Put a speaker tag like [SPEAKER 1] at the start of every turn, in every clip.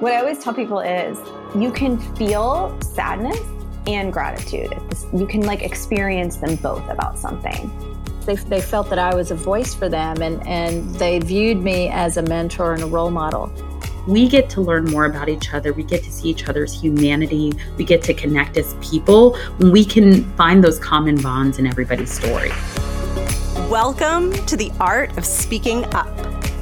[SPEAKER 1] What I always tell people is you can feel sadness and gratitude. You can like experience them both about something.
[SPEAKER 2] They, they felt that I was a voice for them and, and they viewed me as a mentor and a role model.
[SPEAKER 3] We get to learn more about each other. We get to see each other's humanity. We get to connect as people when we can find those common bonds in everybody's story.
[SPEAKER 4] Welcome to the Art of Speaking Up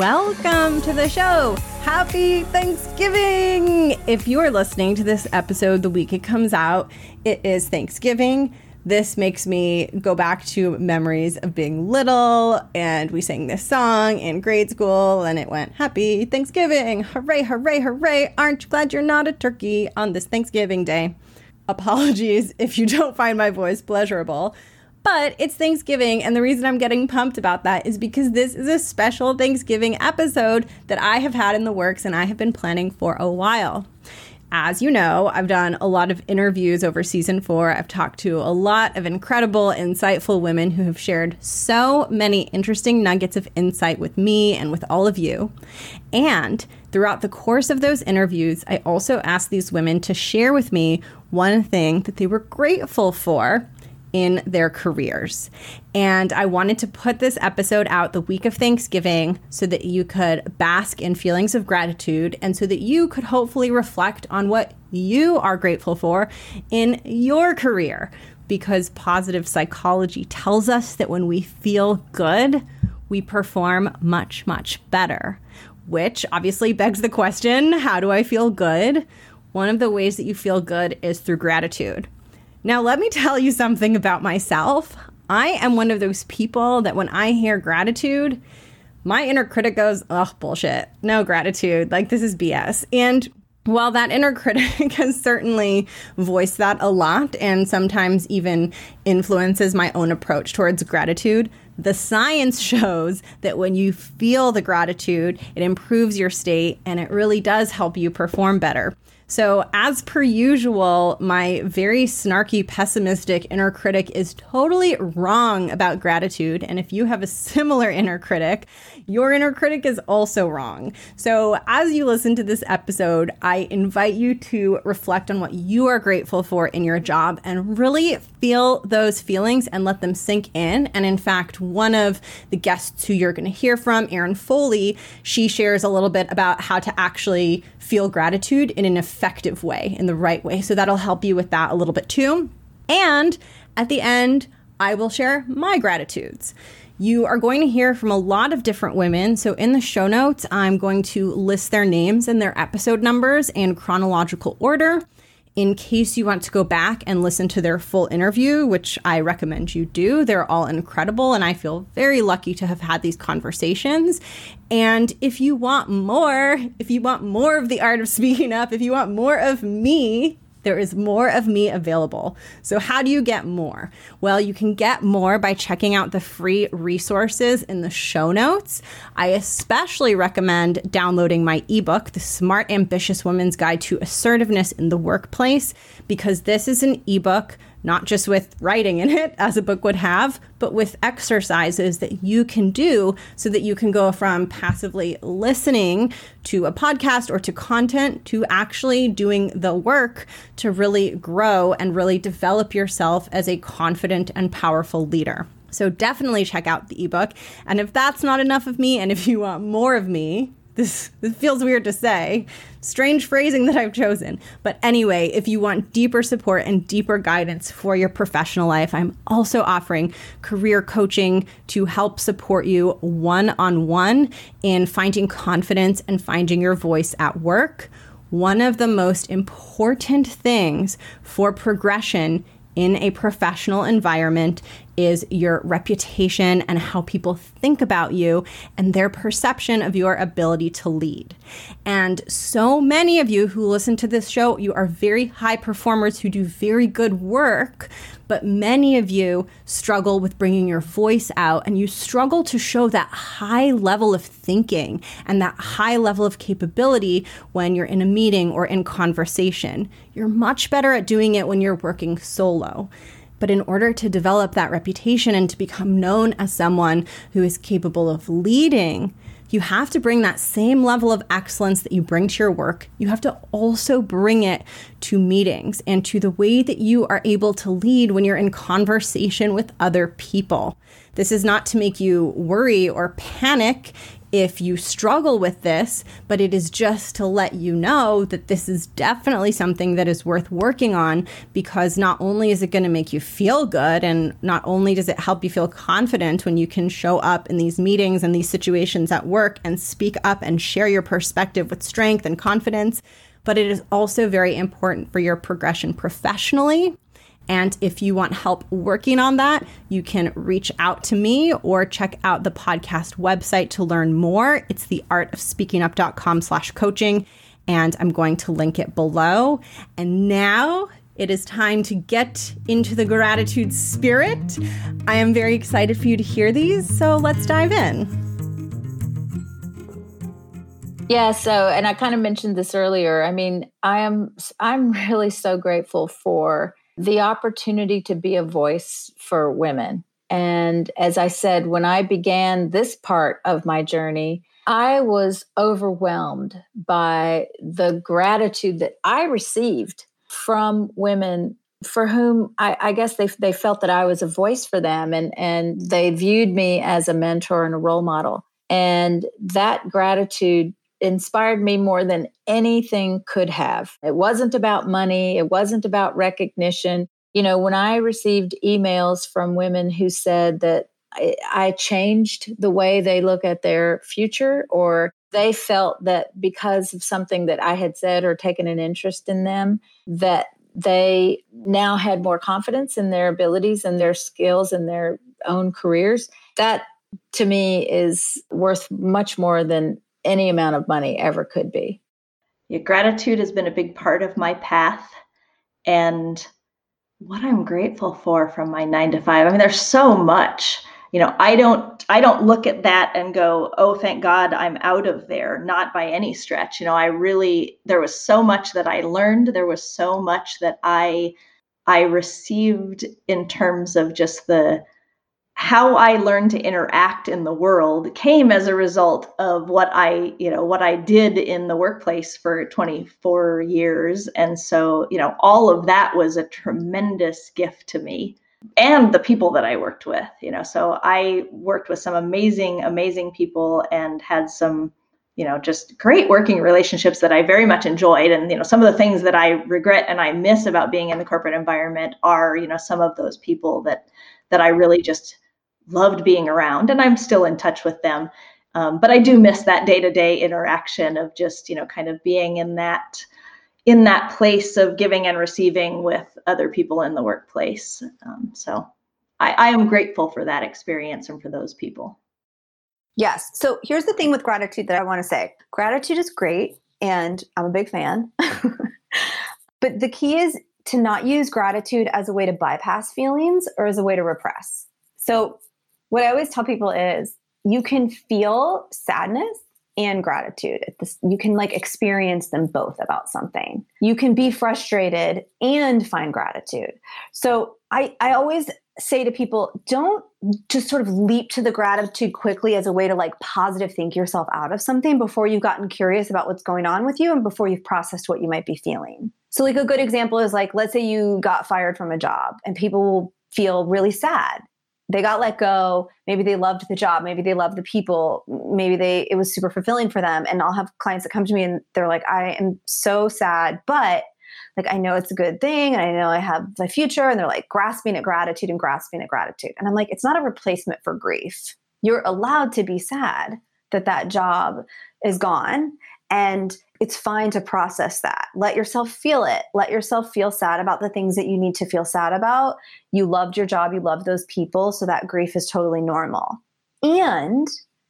[SPEAKER 4] Welcome to the show. Happy Thanksgiving! If you are listening to this episode the week it comes out, it is Thanksgiving. This makes me go back to memories of being little, and we sang this song in grade school, and it went, Happy Thanksgiving! Hooray, hooray, hooray! Aren't you glad you're not a turkey on this Thanksgiving day? Apologies if you don't find my voice pleasurable. But it's Thanksgiving, and the reason I'm getting pumped about that is because this is a special Thanksgiving episode that I have had in the works and I have been planning for a while. As you know, I've done a lot of interviews over season four. I've talked to a lot of incredible, insightful women who have shared so many interesting nuggets of insight with me and with all of you. And throughout the course of those interviews, I also asked these women to share with me one thing that they were grateful for in their careers. And I wanted to put this episode out the week of Thanksgiving so that you could bask in feelings of gratitude and so that you could hopefully reflect on what you are grateful for in your career. Because positive psychology tells us that when we feel good, we perform much, much better. Which obviously begs the question how do I feel good? One of the ways that you feel good is through gratitude. Now, let me tell you something about myself. I am one of those people that when I hear gratitude, my inner critic goes, oh, bullshit. No gratitude. Like, this is BS. And while that inner critic has certainly voiced that a lot and sometimes even influences my own approach towards gratitude, the science shows that when you feel the gratitude, it improves your state and it really does help you perform better. So, as per usual, my very snarky, pessimistic inner critic is totally wrong about gratitude. And if you have a similar inner critic, your inner critic is also wrong. So, as you listen to this episode, I invite you to reflect on what you are grateful for in your job and really feel those feelings and let them sink in. And in fact, one of the guests who you're going to hear from, Erin Foley, she shares a little bit about how to actually feel gratitude in an effective way, in the right way. So that'll help you with that a little bit too. And at the end, I will share my gratitudes. You are going to hear from a lot of different women. So, in the show notes, I'm going to list their names and their episode numbers in chronological order in case you want to go back and listen to their full interview, which I recommend you do. They're all incredible, and I feel very lucky to have had these conversations. And if you want more, if you want more of the art of speaking up, if you want more of me, there is more of me available. So, how do you get more? Well, you can get more by checking out the free resources in the show notes. I especially recommend downloading my ebook, The Smart Ambitious Woman's Guide to Assertiveness in the Workplace, because this is an ebook not just with writing in it, as a book would have, but with exercises that you can do so that you can go from passively listening to a podcast or to content to actually doing the work to really grow and really develop yourself as a confident and powerful leader. So definitely check out the ebook. And if that's not enough of me, and if you want more of me, this, this feels weird to say. Strange phrasing that I've chosen. But anyway, if you want deeper support and deeper guidance for your professional life, I'm also offering career coaching to help support you one on one in finding confidence and finding your voice at work. One of the most important things for progression in a professional environment is your reputation and how people think about you and their perception of your ability to lead. And so many of you who listen to this show, you are very high performers who do very good work, but many of you struggle with bringing your voice out and you struggle to show that high level of thinking and that high level of capability when you're in a meeting or in conversation. You're much better at doing it when you're working solo. But in order to develop that reputation and to become known as someone who is capable of leading, you have to bring that same level of excellence that you bring to your work. You have to also bring it to meetings and to the way that you are able to lead when you're in conversation with other people. This is not to make you worry or panic if you struggle with this, but it is just to let you know that this is definitely something that is worth working on because not only is it going to make you feel good and not only does it help you feel confident when you can show up in these meetings and these situations at work and speak up and share your perspective with strength and confidence, but it is also very important for your progression professionally and if you want help working on that, you can reach out to me or check out the podcast website to learn more. It's theartofspeakingup.com slash coaching. And I'm going to link it below. And now it is time to get into the gratitude spirit. I am very excited for you to hear these. So let's dive in.
[SPEAKER 2] Yeah, so and I kind of mentioned this earlier. I mean, I am I'm really so grateful for the opportunity to be a voice for women. And as I said, when I began this part of my journey, I was overwhelmed by the gratitude that I received from women for whom I, I, guess they, they felt that I was a voice for them and, and they viewed me as a mentor and a role model. And that gratitude inspired me more than anything could have. It wasn't about money, it wasn't about recognition. You know, when I received emails from women who said that I, I changed the way they look at their future, or they felt that because of something that I had said or taken an interest in them, that they now had more confidence in their abilities and their skills and their own careers. That to me is worth much more than any amount of money ever could be.
[SPEAKER 5] Yeah, gratitude has been a big part of my path and what I'm grateful for from my 9 to 5. I mean there's so much. You know, I don't I don't look at that and go, "Oh, thank God I'm out of there." Not by any stretch. You know, I really there was so much that I learned, there was so much that I I received in terms of just the how I learned to interact in the world came as a result of what I, you know, what I did in the workplace for 24 years. And so, you know, all of that was a tremendous gift to me and the people that I worked with, you know. So I worked with some amazing, amazing people and had some, you know, just great working relationships that I very much enjoyed. And, you know, some of the things that I regret and I miss about being in the corporate environment are, you know, some of those people that that I really just loved being around, and I'm still in touch with them. Um, but I do miss that day-to-day interaction of just you know kind of being in that in that place of giving and receiving with other people in the workplace. Um, so I, I am grateful for that experience and for those people.
[SPEAKER 1] Yes. So here's the thing with gratitude that I want to say gratitude is great, and I'm a big fan. but the key is to not use gratitude as a way to bypass feelings or as a way to repress. So what I always tell people is you can feel sadness and gratitude. You can like experience them both about something. You can be frustrated and find gratitude. So I, I always say to people, don't just sort of leap to the gratitude quickly as a way to like positive think yourself out of something before you've gotten curious about what's going on with you and before you've processed what you might be feeling. So, like a good example is like, let's say you got fired from a job and people will feel really sad they got let go. Maybe they loved the job. Maybe they loved the people. Maybe they it was super fulfilling for them. And i'll have clients that come to me and they're like i am so sad but like i know it's a good thing and i know i have the future. And they're like grasping at gratitude and grasping at gratitude. And i'm like it's not a replacement for grief. You're allowed to be sad that that job is gone and it's fine to process that. Let yourself feel it. Let yourself feel sad about the things that you need to feel sad about. You loved your job, you love those people, so that grief is totally normal. And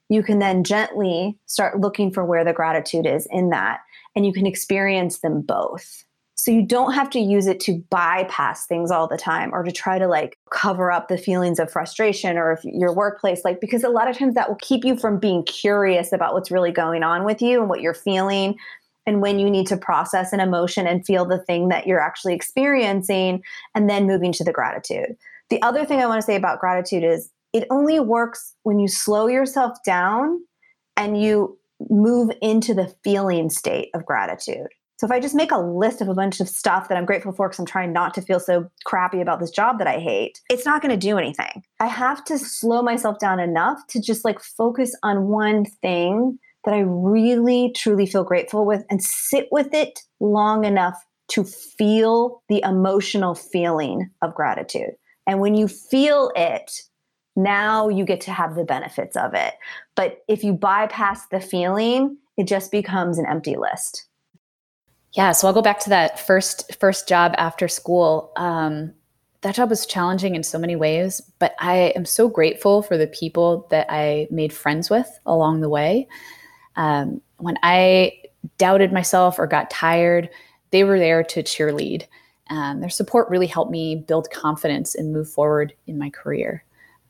[SPEAKER 1] you can then gently start looking for where the gratitude is in that, and you can experience them both. So you don't have to use it to bypass things all the time or to try to like cover up the feelings of frustration or if your workplace, like, because a lot of times that will keep you from being curious about what's really going on with you and what you're feeling and when you need to process an emotion and feel the thing that you're actually experiencing and then moving to the gratitude. The other thing I want to say about gratitude is it only works when you slow yourself down and you move into the feeling state of gratitude. So if I just make a list of a bunch of stuff that I'm grateful for because I'm trying not to feel so crappy about this job that I hate, it's not going to do anything. I have to slow myself down enough to just like focus on one thing that I really truly feel grateful with and sit with it long enough to feel the emotional feeling of gratitude. And when you feel it, now you get to have the benefits of it. But if you bypass the feeling, it just becomes an empty list.
[SPEAKER 6] Yeah, so I'll go back to that first first job after school. Um, that job was challenging in so many ways, but I am so grateful for the people that I made friends with along the way. Um, when I doubted myself or got tired, they were there to cheerlead. Um, their support really helped me build confidence and move forward in my career.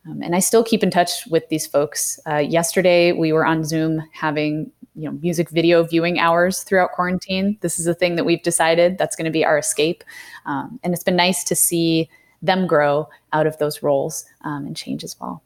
[SPEAKER 6] Um, and I still keep in touch with these folks. Uh, yesterday, we were on Zoom having you know music video viewing hours throughout quarantine. This is a thing that we've decided that's going to be our escape, um, and it's been nice to see them grow out of those roles um, and change as well.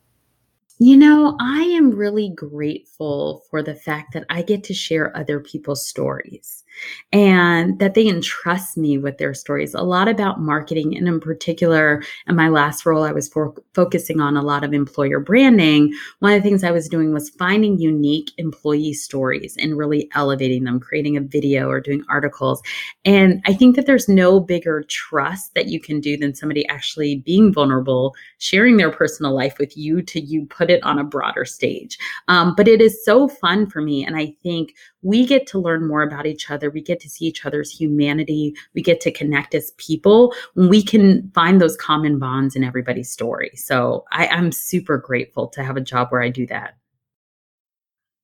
[SPEAKER 3] You know, I am really grateful for the fact that I get to share other people's stories and that they entrust me with their stories. A lot about marketing, and in particular, in my last role, I was for- focusing on a lot of employer branding. One of the things I was doing was finding unique employee stories and really elevating them, creating a video or doing articles. And I think that there's no bigger trust that you can do than somebody actually being vulnerable, sharing their personal life with you to you put it on a broader stage. Um, but it is so fun for me. And I think we get to learn more about each other. We get to see each other's humanity. We get to connect as people we can find those common bonds in everybody's story. So I, I'm super grateful to have a job where I do that.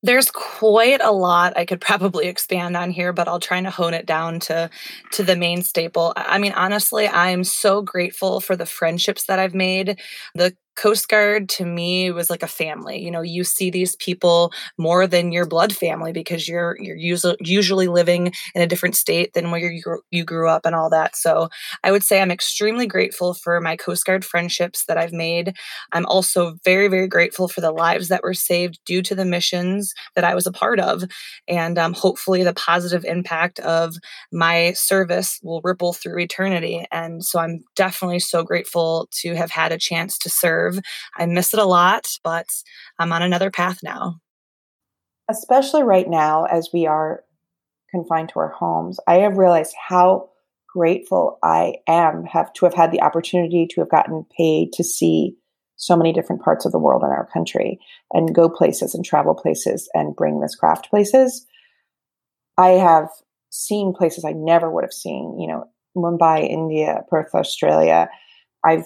[SPEAKER 7] There's quite a lot I could probably expand on here, but I'll try to hone it down to to the main staple. I mean, honestly, I'm so grateful for the friendships that I've made, the Coast Guard to me was like a family. You know, you see these people more than your blood family because you're you're usually usually living in a different state than where you you grew up and all that. So I would say I'm extremely grateful for my Coast Guard friendships that I've made. I'm also very very grateful for the lives that were saved due to the missions that I was a part of, and um, hopefully the positive impact of my service will ripple through eternity. And so I'm definitely so grateful to have had a chance to serve serve. I miss it a lot, but I'm on another path now.
[SPEAKER 8] Especially right now, as we are confined to our homes, I have realized how grateful I am have to have had the opportunity to have gotten paid to see so many different parts of the world in our country and go places and travel places and bring this craft places. I have seen places I never would have seen, you know, Mumbai, India, Perth, Australia. I've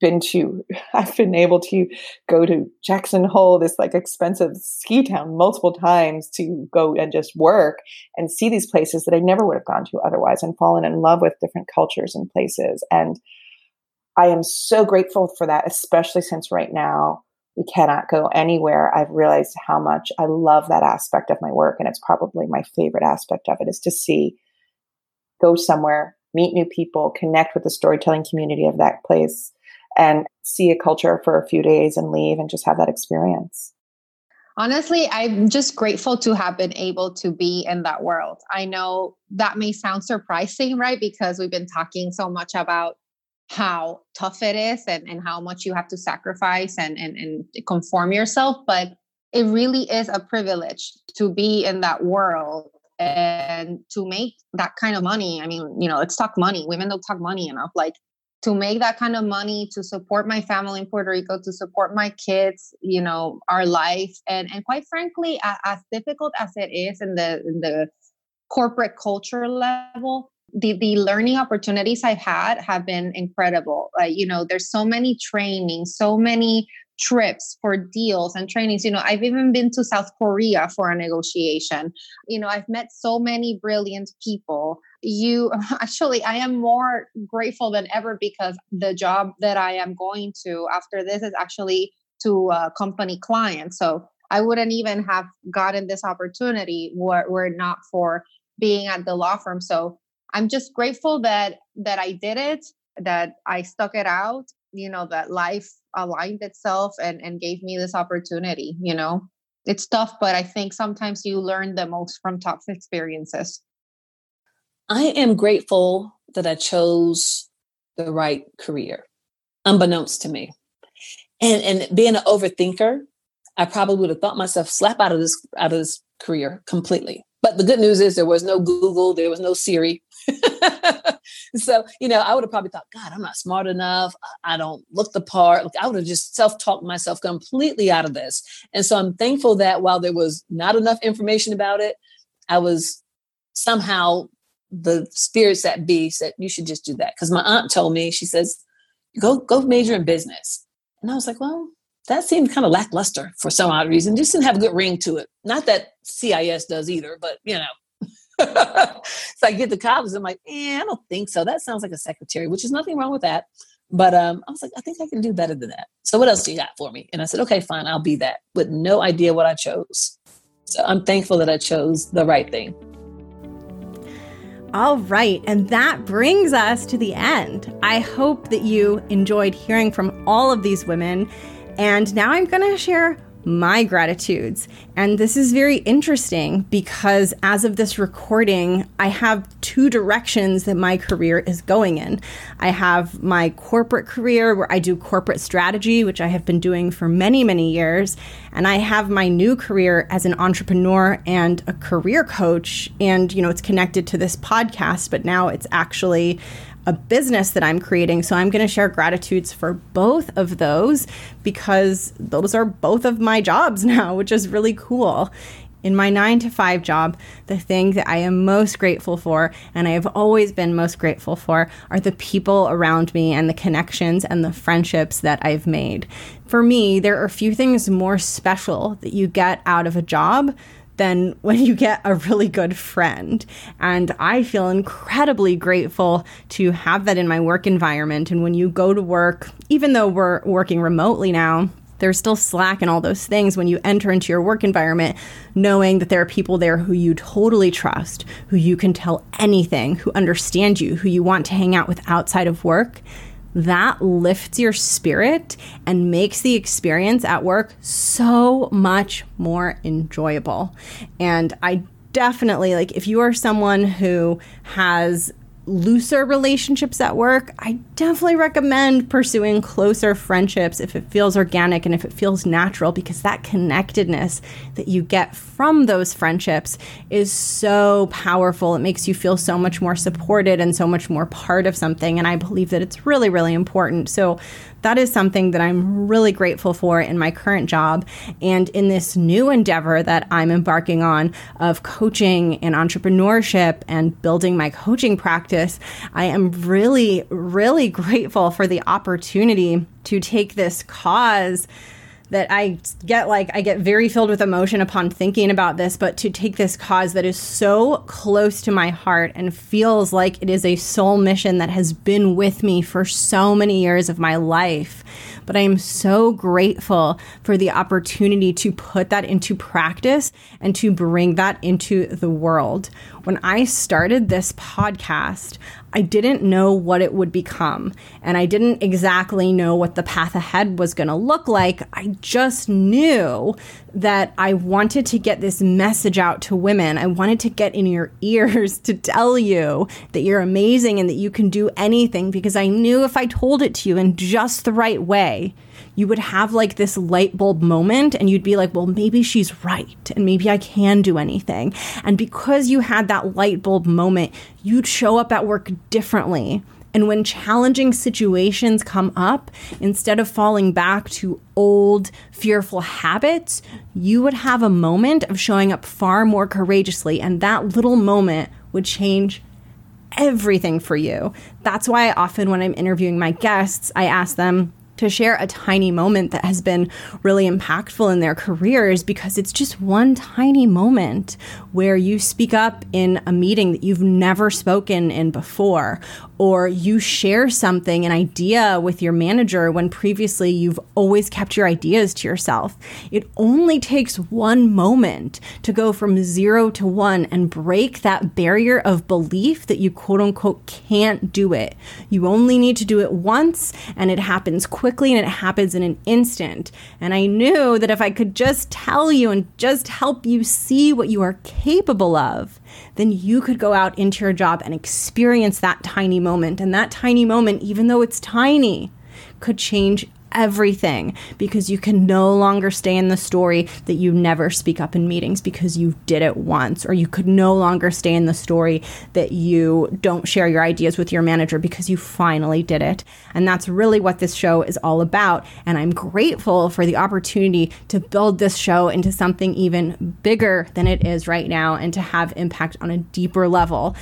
[SPEAKER 8] been to I've been able to go to Jackson Hole, this like expensive ski town, multiple times to go and just work and see these places that I never would have gone to otherwise and fallen in love with different cultures and places. And I am so grateful for that, especially since right now we cannot go anywhere. I've realized how much I love that aspect of my work. And it's probably my favorite aspect of it is to see, go somewhere, meet new people, connect with the storytelling community of that place and see a culture for a few days and leave and just have that experience.
[SPEAKER 9] Honestly, I'm just grateful to have been able to be in that world. I know that may sound surprising, right? Because we've been talking so much about how tough it is and, and how much you have to sacrifice and, and, and conform yourself. But it really is a privilege to be in that world and to make that kind of money. I mean, you know, let's talk money. Women don't talk money enough. Like to make that kind of money to support my family in Puerto Rico, to support my kids, you know, our life, and and quite frankly, as difficult as it is in the in the corporate culture level the the learning opportunities I've had have been incredible. Like you know, there's so many trainings, so many trips for deals and trainings. You know, I've even been to South Korea for a negotiation. You know, I've met so many brilliant people. You actually, I am more grateful than ever because the job that I am going to after this is actually to a company client. So I wouldn't even have gotten this opportunity were, were not for being at the law firm. So I'm just grateful that that I did it, that I stuck it out, you know, that life aligned itself and and gave me this opportunity, you know. It's tough, but I think sometimes you learn the most from tough experiences.
[SPEAKER 10] I am grateful that I chose the right career, unbeknownst to me. And and being an overthinker, I probably would have thought myself slap out of this out of this career completely. But the good news is there was no Google, there was no Siri. so, you know, I would have probably thought, God, I'm not smart enough. I don't look the part. Like, I would have just self talked myself completely out of this. And so I'm thankful that while there was not enough information about it, I was somehow the spirits that be said, you should just do that. Because my aunt told me, she says, go, go major in business. And I was like, well, that seemed kind of lackluster for some odd reason. Just didn't have a good ring to it. Not that CIS does either, but you know, so I get to college, I'm like, eh, I don't think so. That sounds like a secretary, which is nothing wrong with that. But um, I was like, I think I can do better than that. So what else do you got for me? And I said, okay, fine, I'll be that with no idea what I chose. So I'm thankful that I chose the right thing.
[SPEAKER 4] All right, and that brings us to the end. I hope that you enjoyed hearing from all of these women. And now I'm going to share my gratitudes. And this is very interesting because as of this recording, I have two directions that my career is going in. I have my corporate career where I do corporate strategy, which I have been doing for many, many years. And I have my new career as an entrepreneur and a career coach. And, you know, it's connected to this podcast, but now it's actually a business that I'm creating. So I'm going to share gratitudes for both of those because those are both of my jobs now, which is really cool. In my nine to five job, the thing that I am most grateful for, and I have always been most grateful for, are the people around me and the connections and the friendships that I've made. For me, there are few things more special that you get out of a job than when you get a really good friend. And I feel incredibly grateful to have that in my work environment. And when you go to work, even though we're working remotely now, there's still slack and all those things when you enter into your work environment, knowing that there are people there who you totally trust, who you can tell anything, who understand you, who you want to hang out with outside of work that lifts your spirit and makes the experience at work so much more enjoyable. And I definitely like if you are someone who has looser relationships at work, I definitely recommend pursuing closer friendships if it feels organic and if it feels natural, because that connectedness that you get from those friendships is so powerful. It makes you feel so much more supported and so much more part of something. And I believe that it's really, really important. So that is something that I'm really grateful for in my current job and in this new endeavor that I'm embarking on of coaching and entrepreneurship and building my coaching practice. I am really, really grateful for the opportunity to take this cause that I get like I get very filled with emotion upon thinking about this, but to take this cause that is so close to my heart and feels like it is a soul mission that has been with me for so many years of my life. But I am so grateful for the opportunity to put that into practice and to bring that into the world. When I started this podcast, I didn't know what it would become. And I didn't exactly know what the path ahead was going to look like. I just knew that I wanted to get this message out to women. I wanted to get in your ears to tell you that you're amazing and that you can do anything because I knew if I told it to you in just the right way, you would have like this light bulb moment and you'd be like, well, maybe she's right and maybe I can do anything. And because you had that light bulb moment, you'd show up at work differently And when challenging situations come up, instead of falling back to old, fearful habits, you would have a moment of showing up far more courageously. And that little moment would change everything for you. That's why often when I'm interviewing my guests, I ask them, to share a tiny moment that has been really impactful in their careers because it's just one tiny moment where you speak up in a meeting that you've never spoken in before, or you share something, an idea with your manager when previously you've always kept your ideas to yourself. It only takes one moment to go from zero to one and break that barrier of belief that you quote unquote can't do it. You only need to do it once and it happens quickly and it happens in an instant. And I knew that if I could just tell you and just help you see what you are capable of, then you could go out into your job and experience that tiny moment. And that tiny moment, even though it's tiny, could change everything because you can no longer stay in the story that you never speak up in meetings because you did it once, or you could no longer stay in the story that you don't share your ideas with your manager because you finally did it. And that's really what this show is all about. And I'm grateful for the opportunity to build this show into something even bigger than it is right now and to have impact on a deeper level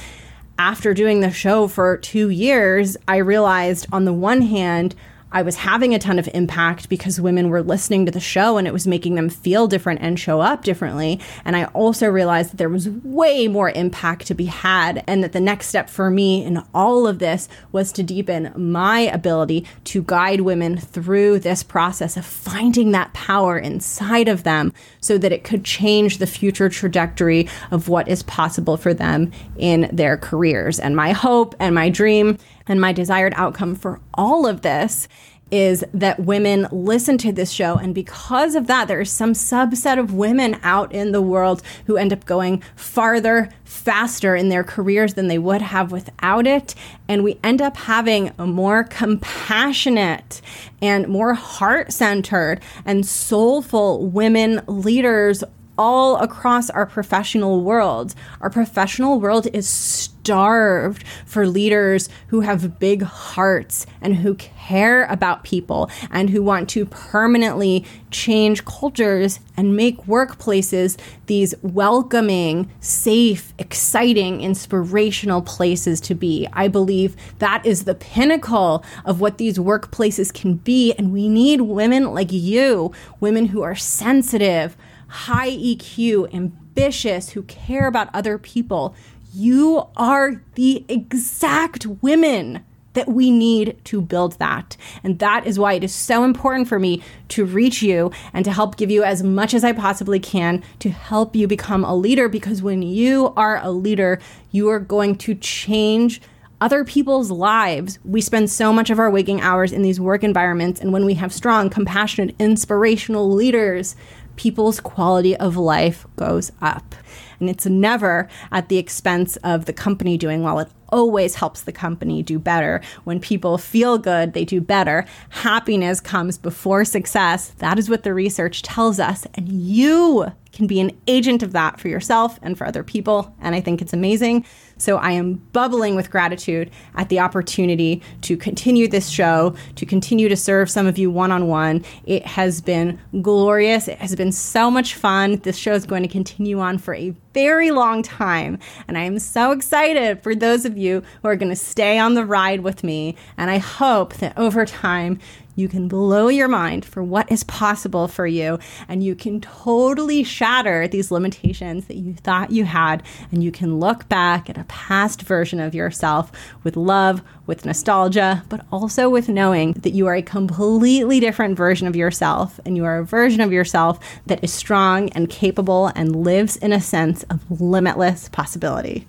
[SPEAKER 4] after doing the show for two years, I realized on the one hand, I was having a ton of impact because women were listening to the show and it was making them feel different and show up differently. And I also realized that there was way more impact to be had, and that the next step for me in all of this was to deepen my ability to guide women through this process of finding that power inside of them so that it could change the future trajectory of what is possible for them in their careers. And my hope and my dream and my desired outcome for all of this is that women listen to this show. And because of that, there is some subset of women out in the world who end up going farther, faster in their careers than they would have without it. And we end up having a more compassionate and more heart centered and soulful women leaders all across our professional world. Our professional world is starved for leaders who have big hearts and who care about people and who want to permanently change cultures and make workplaces these welcoming, safe, exciting, inspirational places to be. I believe that is the pinnacle of what these workplaces can be. And we need women like you, women who are sensitive high EQ, ambitious, who care about other people. You are the exact women that we need to build that. And that is why it is so important for me to reach you and to help give you as much as I possibly can to help you become a leader. Because when you are a leader, you are going to change other people's lives. We spend so much of our waking hours in these work environments. And when we have strong, compassionate, inspirational leaders, people's quality of life goes up. And it's never at the expense of the company doing well. It always helps the company do better. When people feel good, they do better. Happiness comes before success. That is what the research tells us. And you can be an agent of that for yourself and for other people. And I think it's amazing. So I am bubbling with gratitude at the opportunity to continue this show, to continue to serve some of you one on one. It has been glorious. It has been so much fun. This show is going to continue on for a very long time. And I am so excited for those of you who are going to stay on the ride with me. And I hope that over time, you can blow your mind for what is possible for you, and you can totally shatter these limitations that you thought you had, and you can look back at a past version of yourself with love, with nostalgia, but also with knowing that you are a completely different version of yourself, and you are a version of yourself that is strong and capable and lives in a sense of limitless possibility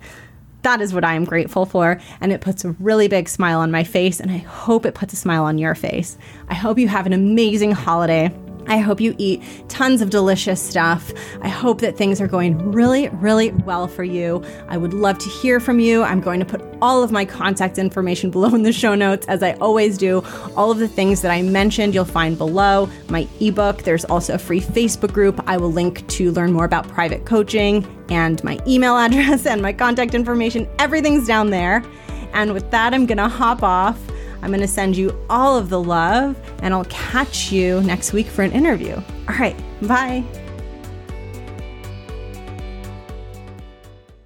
[SPEAKER 4] that is what I am grateful for. And it puts a really big smile on my face. And I hope it puts a smile on your face. I hope you have an amazing holiday. I hope you eat tons of delicious stuff. I hope that things are going really, really well for you. I would love to hear from you. I'm going to put all of my contact information below in the show notes, as I always do. All of the things that I mentioned, you'll find below my ebook. There's also a free Facebook group. I will link to learn more about private coaching and my email address and my contact information. Everything's down there. And with that, I'm going to hop off. I'm going to send you all of the love, and I'll catch you next week for an interview. All right, bye.